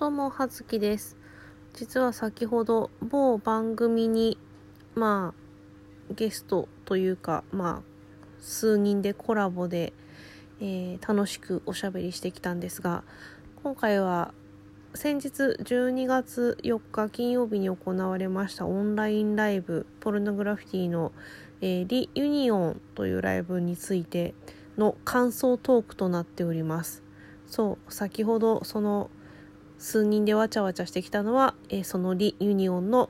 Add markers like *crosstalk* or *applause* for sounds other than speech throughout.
どうも、はずきです。実は先ほど、某番組に、まあ、ゲストというか、まあ、数人でコラボで、えー楽しくおしゃべりしてきたんですが、今回は、先日12月4日金曜日に行われましたオンラインライブ、ポルノグラフィティの、えー REUNION というライブについての感想トークとなっております。そう、先ほどその数人でわちゃわちゃしてきたのは、えーそのリ・ユニオンの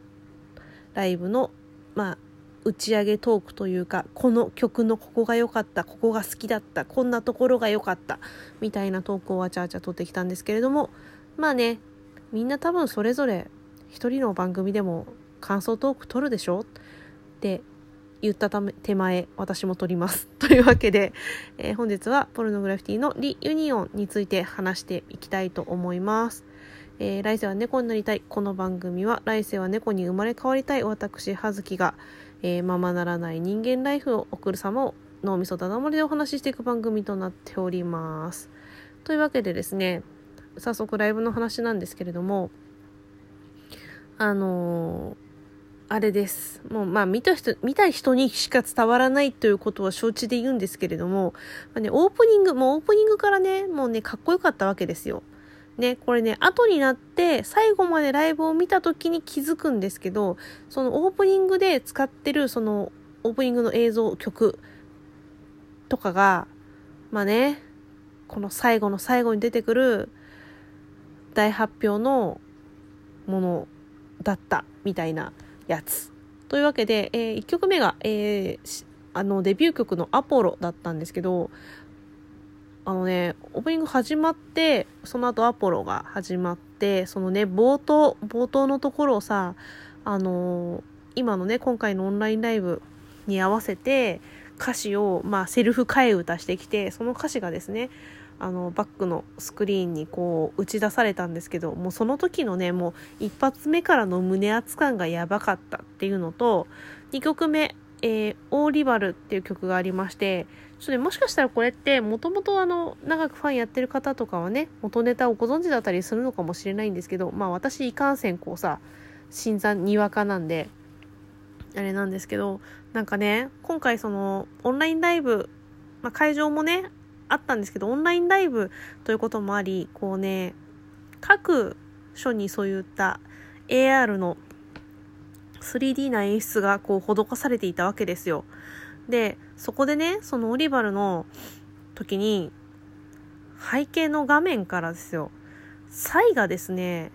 ライブの、まあ、打ち上げトークというか、この曲のここが良かった、ここが好きだった、こんなところが良かった、みたいなトークをわちゃわちゃ取ってきたんですけれども、まあね、みんな多分それぞれ一人の番組でも感想トーク取るでしょ？って言ったため手前私も取ります。*laughs* というわけで、えー本日はポルノグラフィティのリ・ユニオンについて話していきたいと思います。えー来世は猫になりたい。この番組は来世は猫に生まれ変わりたい私、葉月が、えーままならない人間ライフを送る様を脳みそだだ漏れでお話ししていく番組となっております。というわけでですね、早速ライブの話なんですけれども、あのーあれです。もう、まあ、見た人、見た人にしか伝わらないということは承知で言うんですけれども、まあね、オープニング、もうオープニングからね、もうね、かっこよかったわけですよ。ね、これね、後になって最後までライブを見た時に気づくんですけど、そのオープニングで使ってるそのオープニングの映像、曲とかが、まあね、この最後の最後に出てくる大発表のものだったみたいなやつ。というわけで、え1曲目が、えーあのデビュー曲のアポロだったんですけど、あのね、オープニング始まって、その後アポロが始まって、そのね、冒頭、冒頭のところをさ、あのー今のね、今回のオンラインライブに合わせて、歌詞を、まあ、セルフ替え歌してきて、その歌詞がですね、あの、バックのスクリーンにこう、打ち出されたんですけど、もうその時のね、もう一発目からの胸圧感がやばかったっていうのと、2曲目、えー、オーリバルっていう曲がありまして、ちょっとね、もしかしたらこれって、もともとあの、長くファンやってる方とかはね、元ネタをご存知だったりするのかもしれないんですけど、まあ私、いかんせんこうさ、新参にわかなんで、あれなんですけど、なんかね、今回その、オンラインライブ、まあ会場もね、あったんですけど、オンラインライブということもあり、こうね、各所にそういった AR の 3D な演出がこう施されていたわけですよ。で、そこでね、そのオリバルの時に、背景の画面からですよ、サイがですね、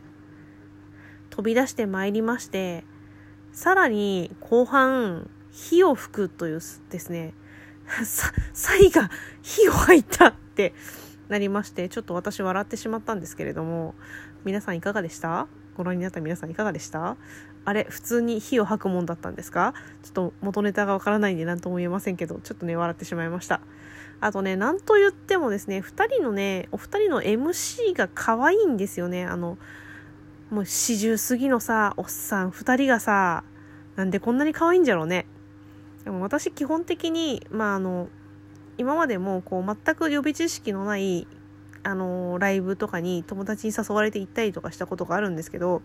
飛び出してまいりまして、さらに後半、火を吹くというですね、さ、サイが火を吐いたってなりまして、ちょっと私笑ってしまったんですけれども、皆さんいかがでした？ご覧になった皆さんいかがでした？あれ、普通に火を吐くもんだったんですか？ちょっと元ネタがわからないんで何とも言えませんけど、ちょっとね、笑ってしまいました。あとね、なんと言ってもですね、二人のね、お二人の MC が可愛いんですよね。あの、もう四十過ぎのさ、おっさん二人がさ、なんでこんなに可愛いんじゃろうね。でも私基本的に、まああの、今までもこう全く予備知識のない、あの、ライブとかに友達に誘われて行ったりとかしたことがあるんですけど、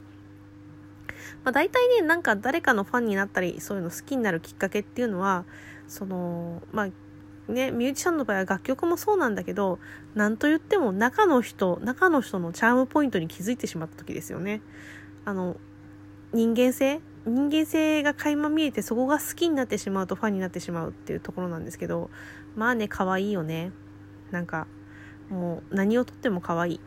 まあ、大体ね、なんか誰かのファンになったり、そういうの好きになるきっかけっていうのは、その、まあ、ね、ミュージシャンの場合は楽曲もそうなんだけど、なんと言っても中の人、中の人のチャームポイントに気づいてしまった時ですよね。あの、人間性？人間性が垣間見えてそこが好きになってしまうとファンになってしまうっていうところなんですけど、まあね、可愛いよね。なんか、もう何をとっても可愛い。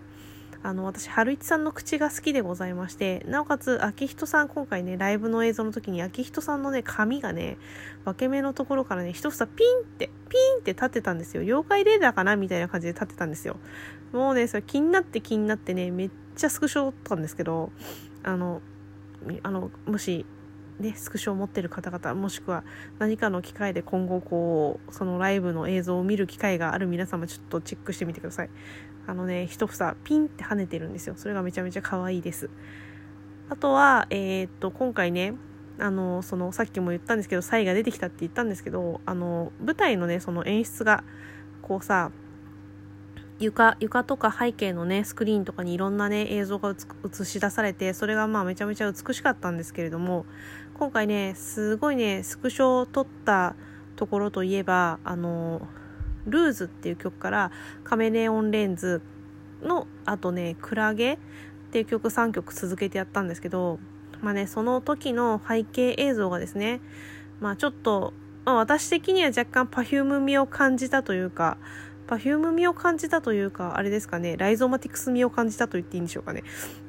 あの、私、春一さんの口が好きでございまして、なおかつ、秋人さん、今回ね、ライブの映像の時に、秋人さんのね、髪がね、分け目のところからね、一房ピンって、ピンって立ってたんですよ。妖怪レーダーかな？みたいな感じで立ってたんですよ。もうね、それ気になって気になってね、めっちゃスクショ撮ったんですけど、あの、あの、もし、ね、スクショを持ってる方々、もしくは何かの機会で今後こう、そのライブの映像を見る機会がある皆様ちょっとチェックしてみてください。あのね、一房ピンって跳ねてるんですよ。それがめちゃめちゃ可愛いです。あとは、えーっと、今回ね、あの、その、さっきも言ったんですけど、サイが出てきたって言ったんですけど、あの、舞台のね、その演出が、こうさ、床床とか背景のねスクリーンとかにいろんなね映像が映し出されてそれがまあめちゃめちゃ美しかったんですけれども今回ねすごいねスクショを撮ったところといえばあの「ルーズ」っていう曲から「カメレオンレンズ」のあとね「クラゲ」っていう曲3曲続けてやったんですけどまあねその時の背景映像がですねまあちょっと、まあ、私的には若干 Perfume 味を感じたというか Perfume 味を感じたというかあれですかねライゾマティクス味を感じたと言っていいんでしょうかね。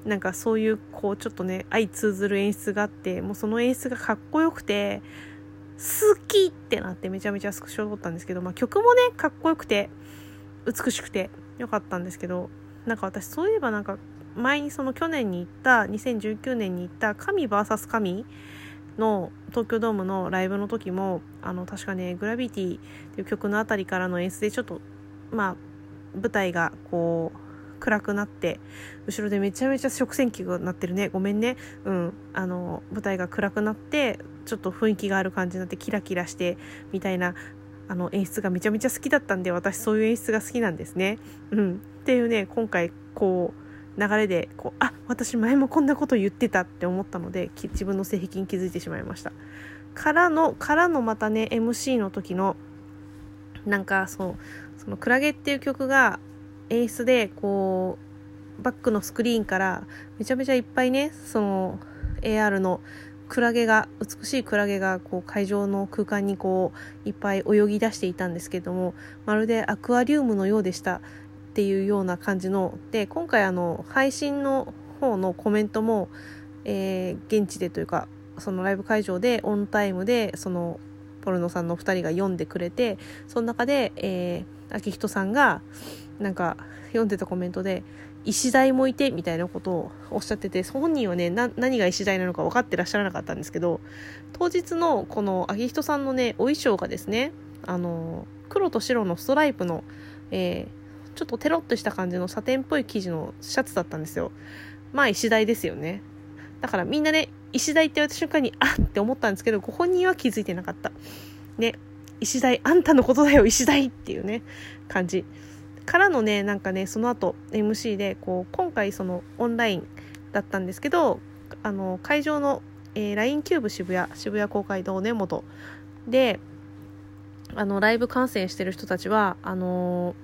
なんかそういうこうちょっとね相通ずる演出があってもうその演出がかっこよくて好きってなってめちゃめちゃスクショ撮ったんですけど、まあ、曲もねかっこよくて美しくてよかったんですけどなんか私そういえばなんか前にその去年に行った2019年に行った神 VS 神の東京ドームのライブの時もあの確かね「グラビティ」っていう曲のあたりからの演出でちょっとまあ舞台がこう暗くなって後ろでめちゃめちゃ食洗機が鳴ってるねごめんねうんあの舞台が暗くなってちょっと雰囲気がある感じになってキラキラしてみたいなあの演出がめちゃめちゃ好きだったんで私そういう演出が好きなんですね。うん、っていうね今回こう流れでこうあ私前もこんなこと言ってたって思ったので自分の性癖に気づいてしまいました。からのからのまたね MC の時のなんかそうその「クラゲ」っていう曲が演出でこうバックのスクリーンからめちゃめちゃいっぱいねその AR のクラゲが美しいクラゲがこう会場の空間にこういっぱい泳ぎ出していたんですけどもまるでアクアリウムのようでした。っていうような感じので今回あの配信の方のコメントも、えー、現地でというかそのライブ会場でオンタイムでそのポルノさんの2人が読んでくれてその中で、えー、秋人さんがなんか読んでたコメントで石台もいてみたいなことをおっしゃってて本人はね何が石台なのか分かってらっしゃらなかったんですけど当日のこの秋人さんのねお衣装がですねあの黒と白のストライプの、えー、ちょっとテロッとした感じのサテンっぽい生地のシャツだったんですよ。まあ石台ですよね。だからみんなね石台って言われた瞬間にあって思ったんですけどご本人は気づいてなかった。ね。石台あんたのことだよ石台っていうね感じ。からのねなんかねその後 MC でこう今回そのオンラインだったんですけどあの会場の、えー、LINE キューブ渋谷渋谷公会堂根本であのライブ観戦してる人たちはあの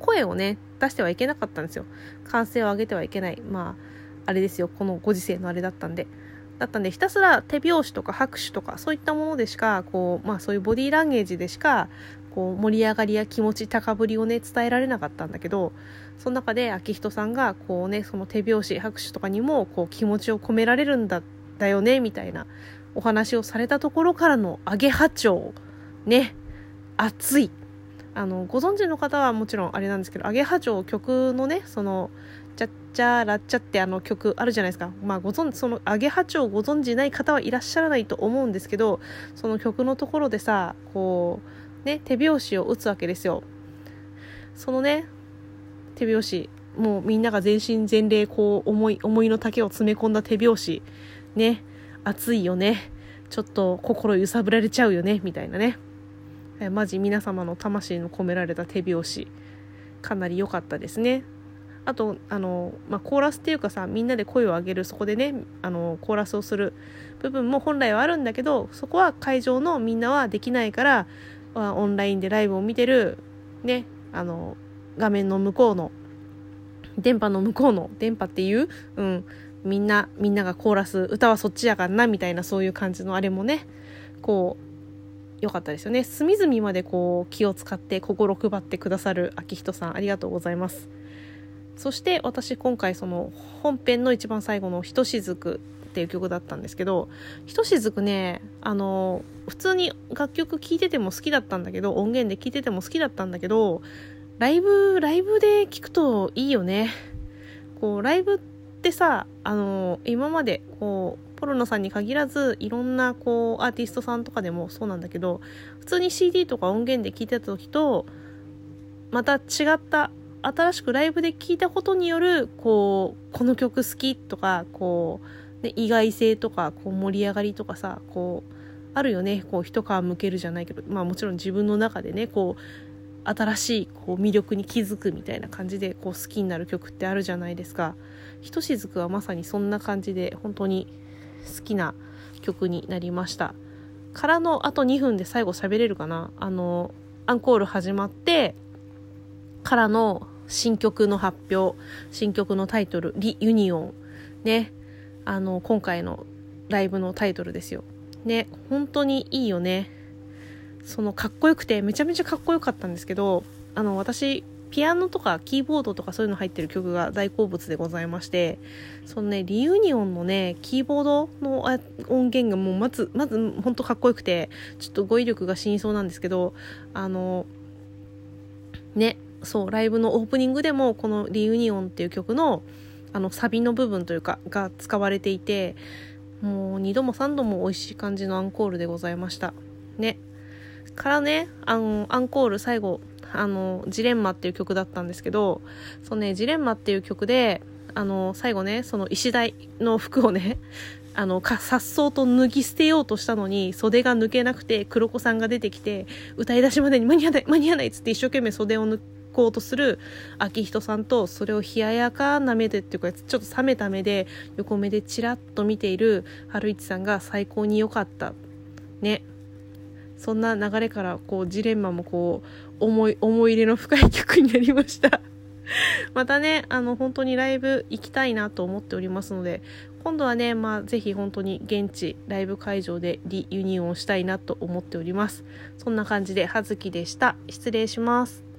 ー、声をね出してはいけなかったんですよ。歓声を上げてはいけない。まああれですよ。このご時世のあれだったんで。だったんでひたすら手拍子とか拍手とかそういったものでしかこうまあそういうボディーランゲージでしかこう盛り上がりや気持ち高ぶりをね伝えられなかったんだけどその中で昭人さんがこうねその手拍子拍手とかにもこう気持ちを込められるんだだよねみたいなお話をされたところからのアゲハチョウね熱い。あのご存知の方はもちろんあれなんですけどアゲハチョウ曲のねそのチャッチャラッチャってあの曲あるじゃないですか。まあご存知、そのアゲハチョウをご存じない方はいらっしゃらないと思うんですけど、その曲のところでさ、こう、ね、手拍子を打つわけですよ。そのね、手拍子、もうみんなが全身全霊こう思い、思いの丈を詰め込んだ手拍子、ね、熱いよね。ちょっと心揺さぶられちゃうよね、みたいなね。マジ皆様の魂の込められた手拍子、かなり良かったですね。あとあの、まあ、コーラスっていうかさみんなで声を上げるそこでねあのコーラスをする部分も本来はあるんだけどそこは会場のみんなはできないからオンラインでライブを見てる、ね、あの、画面の向こうの、電波の向こうの、電波っていう、うん、みんな、みんながコーラス、歌はそっちやからな、みたいなそういう感じのあれもね、こう、良かったですよね。隅々までこう、気を使って心配ってくださる秋人さん、ありがとうございます。そして私今回その本編の一番最後の「ひとしずく」っていう曲だったんですけどひとしずくねあの普通に楽曲聴いてても好きだったんだけど音源で聴いてても好きだったんだけどライブライブで聴くといいよね。こうライブってさあの今までこうポルノさんに限らずいろんなこうアーティストさんとかでもそうなんだけど普通に CD とか音源で聴いてた時とまた違った新しくライブで聴いたことによるこうこの曲好きとかこうね、意外性とかこう盛り上がりとかさこうあるよねこう一皮むけるじゃないけどまあもちろん自分の中でねこう新しいこう魅力に気づくみたいな感じでこう好きになる曲ってあるじゃないですか。ひとしずくはまさにそんな感じで本当に好きな曲になりました。からのあと2分で最後喋れるかなあの、アンコール始まって、からの新曲の発表、新曲のタイトル、リ・ユニオン。ね。あの、今回のライブのタイトルですよ。ね。本当にいいよね。そのかっこよくてめちゃめちゃかっこよかったんですけど、あの、私、ピアノとかキーボードとかそういうの入ってる曲が大好物でございまして、そのね、リユニオンのね、キーボードの音源がもうまず、まずほんとかっこよくて、ちょっと語彙力が死にそうなんですけど、あの、ね、そう、ライブのオープニングでもこのリユニオンっていう曲のあのサビの部分というかが使われていて、もう2度も3度も美味しい感じのアンコールでございました。ね。からね、あの、アンコール最後、あの、ジレンマっていう曲だったんですけど、そのね、ジレンマっていう曲で、あの、最後ね、その石台の服をね、*laughs* あの、か、さっそうと脱ぎ捨てようとしたのに、袖が抜けなくて、黒子さんが出てきて、歌い出しまでに間に合わない、間に合わないっつって一生懸命袖をこうとする秋人さんと、それを冷ややかな目でっていうか、ちょっと冷めた目で、横目でチラッと見ている春一さんが最高に良かった。ね。そんな流れからこうジレンマもこう思い思い入れの深い曲になりました *laughs* またねあの本当にライブ行きたいなと思っておりますので今度はねまあぜひ本当に現地ライブ会場でリユニオンをしたいなと思っておりますそんな感じで葉月でした失礼します